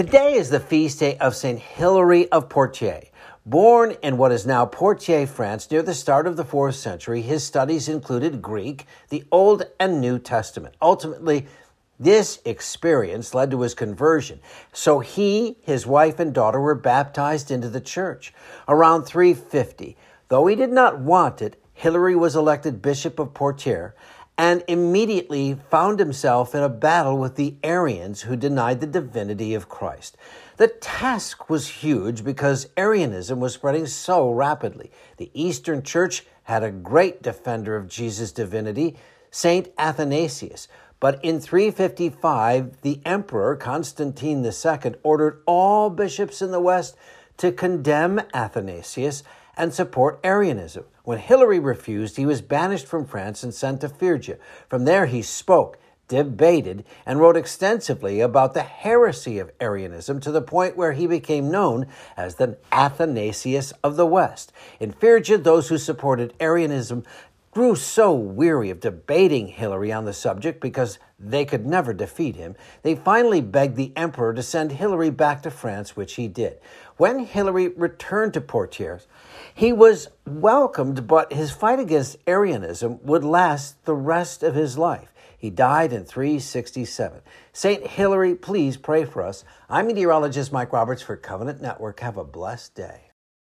Today is the feast day of St. Hilary of Poitiers. Born in what is now Poitiers, France, near the start of the fourth century, his studies included Greek, the Old and New Testament. Ultimately, this experience led to his conversion. So he, his wife, and daughter were baptized into the church. Around 350, though he did not want it, Hilary was elected Bishop of Poitiers and immediately found himself in a battle with the Arians who denied the divinity of Christ. The task was huge because Arianism was spreading so rapidly. The Eastern Church had a great defender of Jesus' divinity, Saint Athanasius. But in 355, the Emperor Constantine II ordered all bishops in the West to condemn Athanasius and support Arianism. When Hilary refused, he was banished from France and sent to Phrygia. From there, he spoke, debated, and wrote extensively about the heresy of Arianism to the point where he became known as the Athanasius of the West. In Phrygia, those who supported Arianism grew so weary of debating Hilary on the subject because they could never defeat him, they finally begged the emperor to send Hilary back to France, which he did. When Hilary returned to Poitiers, he was welcomed, but his fight against Arianism would last the rest of his life. He died in 367. St. Hilary, please pray for us. I'm meteorologist Mike Roberts for Covenant Network. Have a blessed day.